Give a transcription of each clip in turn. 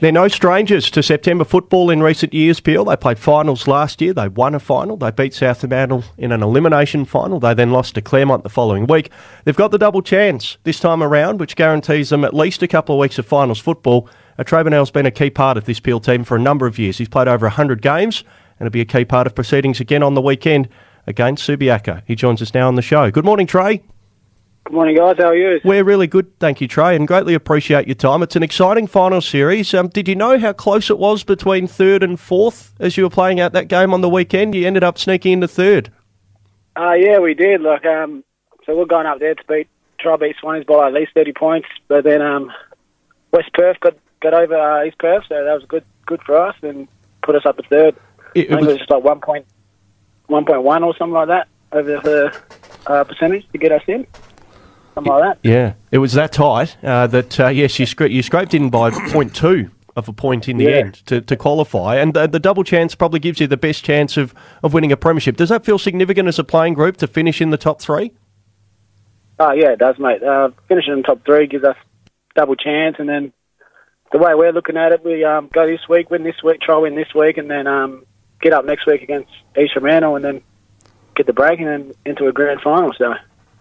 They're no strangers to September football in recent years, Peel. They played finals last year. They won a final. They beat South Fremantle in an elimination final. They then lost to Claremont the following week. They've got the double chance this time around, which guarantees them at least a couple of weeks of finals football. Traye Bennell's been a key part of this Peel team for a number of years. He's played over 100 games and will be a key part of proceedings again on the weekend against Subiaco. He joins us now on the show. Good morning, Traye. Good morning, guys. How are you? We're really good, thank you, Traye, and greatly appreciate your time. It's an exciting final series. Um, did you know how close it was between third and fourth as you were playing out that game on the weekend? You ended up sneaking into third. Uh, yeah, we did. Like, um, so we're going up there to beat try to beat Swannies by at least thirty points, but then um, West Perth got got over uh, East Perth, so that was good good for us and put us up at third. It, I think it was just like one point one point one or something like that over the uh, percentage to get us in. Something like that. Yeah, it was that tight uh, that uh, yes, you, scra- you scraped in by point two of a point in the Yeah. end to, to qualify, and the, the double chance probably gives you the best chance of, of winning a premiership. Does that feel significant as a playing group to finish in the top three? Oh yeah, it does, mate. Uh, finishing in top three gives us double chance, and then the way we're looking at it, we um, go this week, win this week, try win this week, and then um, get up next week against East Fremantle, and then get the break, and then into a grand final. So,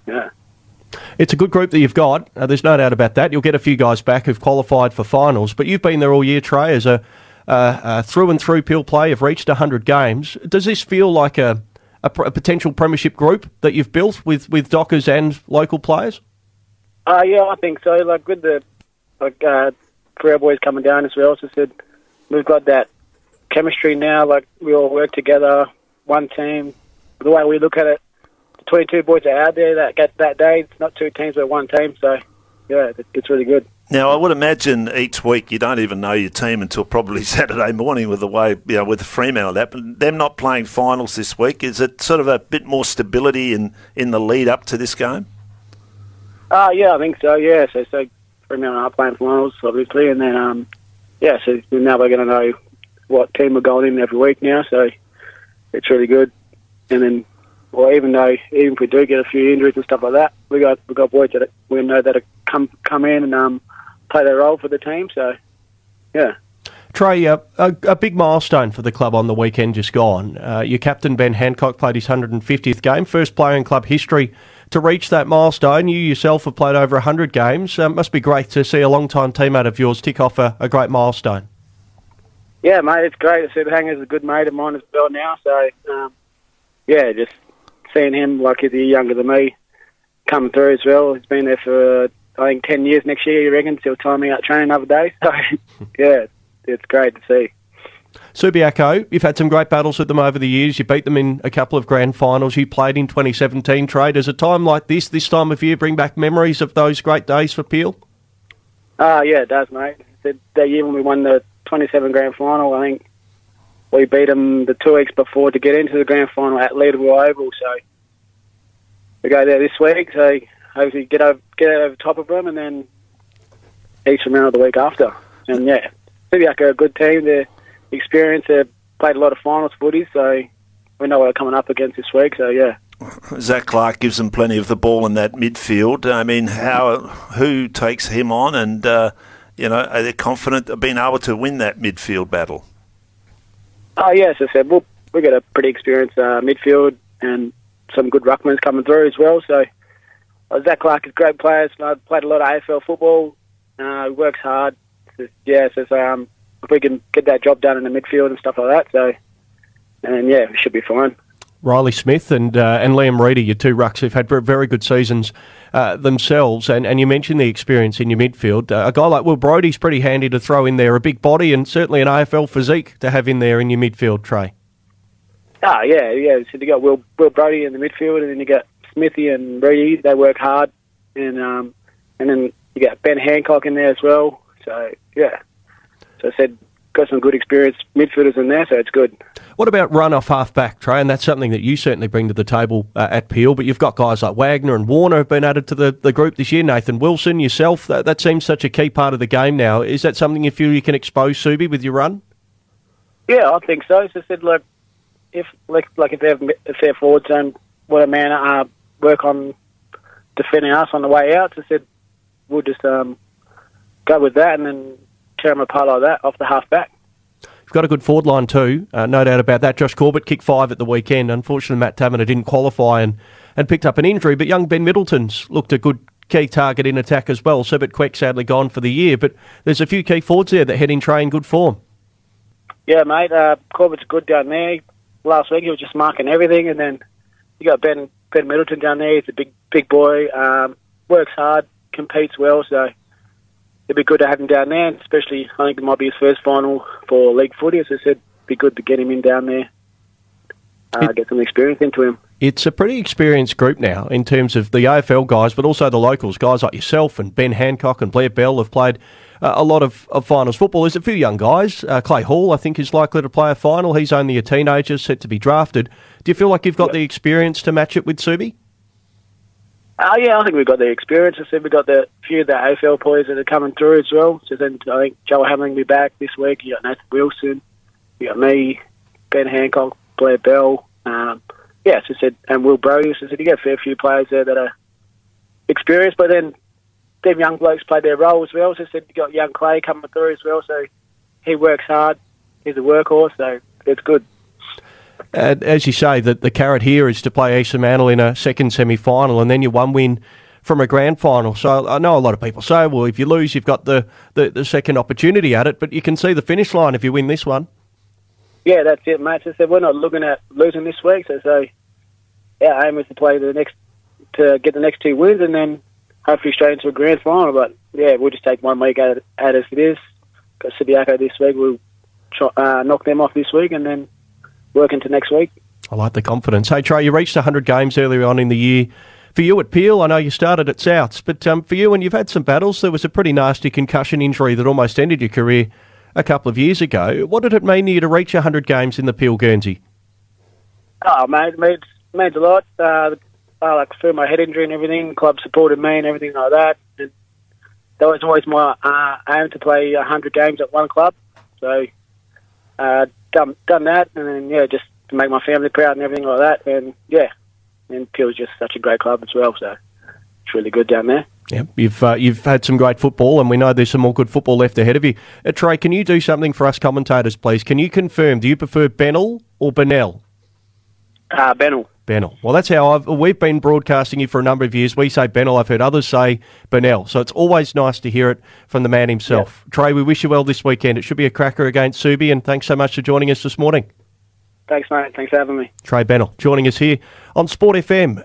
yeah. It's a good group that you've got. Uh, there's no doubt about that. You'll get a few guys back who've qualified for finals, but you've been there all year, Traye, as a uh, through and through Peel play. Have reached 100 games. Does this feel like a, a, a potential premiership group that you've built with, with Dockers and local players? Uh, yeah, I think so. Like with the like uh, boys coming down as well. So said we've got that chemistry now. Like we all work together, one team. The way we look at it, 22 boys are out there that get that day. It's not two teams, but one team. So yeah, it's really good. Now, I would imagine each week you don't even know your team until probably Saturday morning with the way, you know, with the Fremantle that. But them not playing finals this week, is it sort of a bit more stability in, in the lead up to this game? Uh, yeah, I think so. Yeah, so so Fremantle are playing finals, obviously, and then um, yeah, so now we're going to know what team we're going in every week now. So it's really good. And then, well, even though even if we do get a few injuries and stuff like that, we got we got boys that we know that come come in and um, play their role for the team. So yeah. Traye, uh, a, a big milestone for the club on the weekend just gone. Uh, your captain, Ben Hancock, played his 150th game, first player in club history to reach that milestone. You yourself have played over 100 games. Uh, must be great to see a long-time teammate of yours tick off a, a great milestone. Yeah, mate, it's great. Sid Hanger's a good mate of mine as well now. So, um, yeah, just seeing him like he's a year younger than me coming through as well. He's been there for I think ten years next year. You reckon? He'll time me out training another day. So, yeah, it's great to see. Subiaco, you've had some great battles with them over the years. You beat them in a couple of grand finals. You played in 2017 Traye. Does a time like this, this time of year, bring back memories of those great days for Peel? Ah, yeah, it does, mate. That year when we won the 27 grand final, I think we beat them the two weeks before to get into the grand final at Leederville Oval. So we go there this week. So hopefully get over get over top of them, and then each East Fremantle the week after. And yeah, Subiaco are a good team. They're experienced. They've played a lot of finals footy, so we know what they're coming up against this week. So yeah. Zach Clark gives them plenty of the ball in that midfield. I mean, how who takes him on, and uh, you know, are they confident of being able to win that midfield battle? Oh yes, I said we'll, we've got a pretty experienced uh, midfield and some good ruckmans coming through as well. So uh, Zach Clark is a great player. So, I've played a lot of AFL football. Uh, works hard. So, yeah, so, so um, if we can get that job done in the midfield and stuff like that, so and yeah, we should be fine. Riley Smith and uh, and Liam Reidy, your two rucks, who've had very good seasons uh, themselves. And, and you mentioned the experience in your midfield. Uh, a guy like Will Brodie's pretty handy to throw in there, a big body and certainly an AFL physique to have in there in your midfield, Traye. Ah, yeah, yeah. So you got Will Will Brodie in the midfield, and then you got Smithy and Reidy. They work hard, and um, and then you got Ben Hancock in there as well. So yeah, so I said got some good experience midfielders in there, so it's good. What about run off half back, Traye? And that's something that you certainly bring to the table uh, at Peel. But you've got guys like Wagner and Worner have been added to the, the group this year. Nathan Wilson, yourself, that, that seems such a key part of the game now. Is that something you feel you can expose Subi with your run? Yeah, I think so. So I said, look, if like like if they're if they're forwards and what a man uh, work on defending us on the way out, so I said we'll just um, go with that, and then tear them apart like that off the half back. You've got a good forward line too, uh, no doubt about that. Josh Corbett kicked five at the weekend. Unfortunately, Matt Taberner didn't qualify and, and picked up an injury, but young Ben Middleton's looked a good key target in attack as well. Sebert Quek sadly gone for the year, but there's a few key forwards there that head in train good form. Yeah, mate. Uh, Corbett's good down there. Last week he was just marking everything, and then you got Ben Ben Middleton down there. He's a big big boy. Um, works hard, competes well. So it'd be good to have him down there, especially I think it might be his first final for league footy. As I said, it'd be good to get him in down there, uh, It- get some experience into him. It's a pretty experienced group now in terms of the AFL guys, but also the locals. Guys like yourself and Ben Hancock and Blair Bell have played uh, a lot of, of finals football. There's a few young guys. Uh, Clay Hall, I think, is likely to play a final. He's only a teenager, set to be drafted. Do you feel like you've got the experience to match it with Subi? Uh, yeah, I think we've got the experience. I said we've got the few of the AFL players that are coming through as well. So then I think Joel Hamling will be back this week. You got Nathan Wilson, you got me, Ben Hancock, Blair Bell. Um, yeah, so said, and Will Brodie. So said you get a fair few players there that are experienced, but then them young blokes play their role as well. So said you got young Clay coming through as well. So he works hard. He's a workhorse, so it's good. Uh, as you say, the, the carrot here is to play East Fremantle in a second semi final and then you one win from a grand final. So I know a lot of people say, well, if you lose, you've got the, the, the second opportunity at it, but you can see the finish line if you win this one. Yeah, that's it, mate. So we're not looking at losing this week. So, so our aim is to play the next to get the next two wins and then hopefully straight into a grand final. But yeah, we'll just take one week at at it as it is. Got Subiaco this week. We'll try, uh, knock them off this week and then work into next week. I like the confidence. Hey, Traye, you reached 100 games earlier on in the year. For you at Peel, I know you started at Souths, but um, for you, when you've had some battles, there was a pretty nasty concussion injury that almost ended your career a couple of years ago. What did it mean to you to reach 100 games in the Peel Guernsey? Oh, mate, it means, means a lot. Uh, I like through my head injury and everything, the club supported me and everything like that. And that was always my uh, aim to play 100 games at one club. So, uh, done, done that, and then, yeah, just to make my family proud and everything like that. And, yeah, and Peel's just such a great club as well, so it's really good down there. Yeah, you've uh, you've had some great football, and we know there's some more good football left ahead of you. Uh, Traye, can you do something for us commentators, please? Can you confirm? Do you prefer Bennell or Bennell? Uh, Bennell. Bennell. Well, that's how I've, we've been broadcasting you for a number of years. We say Bennell. I've heard others say Bennell. So it's always nice to hear it from the man himself. Traye, we wish you well this weekend. It should be a cracker against Subi, and thanks so much for joining us this morning. Thanks, mate. Thanks for having me. Traye Bennell joining us here on Sport FM.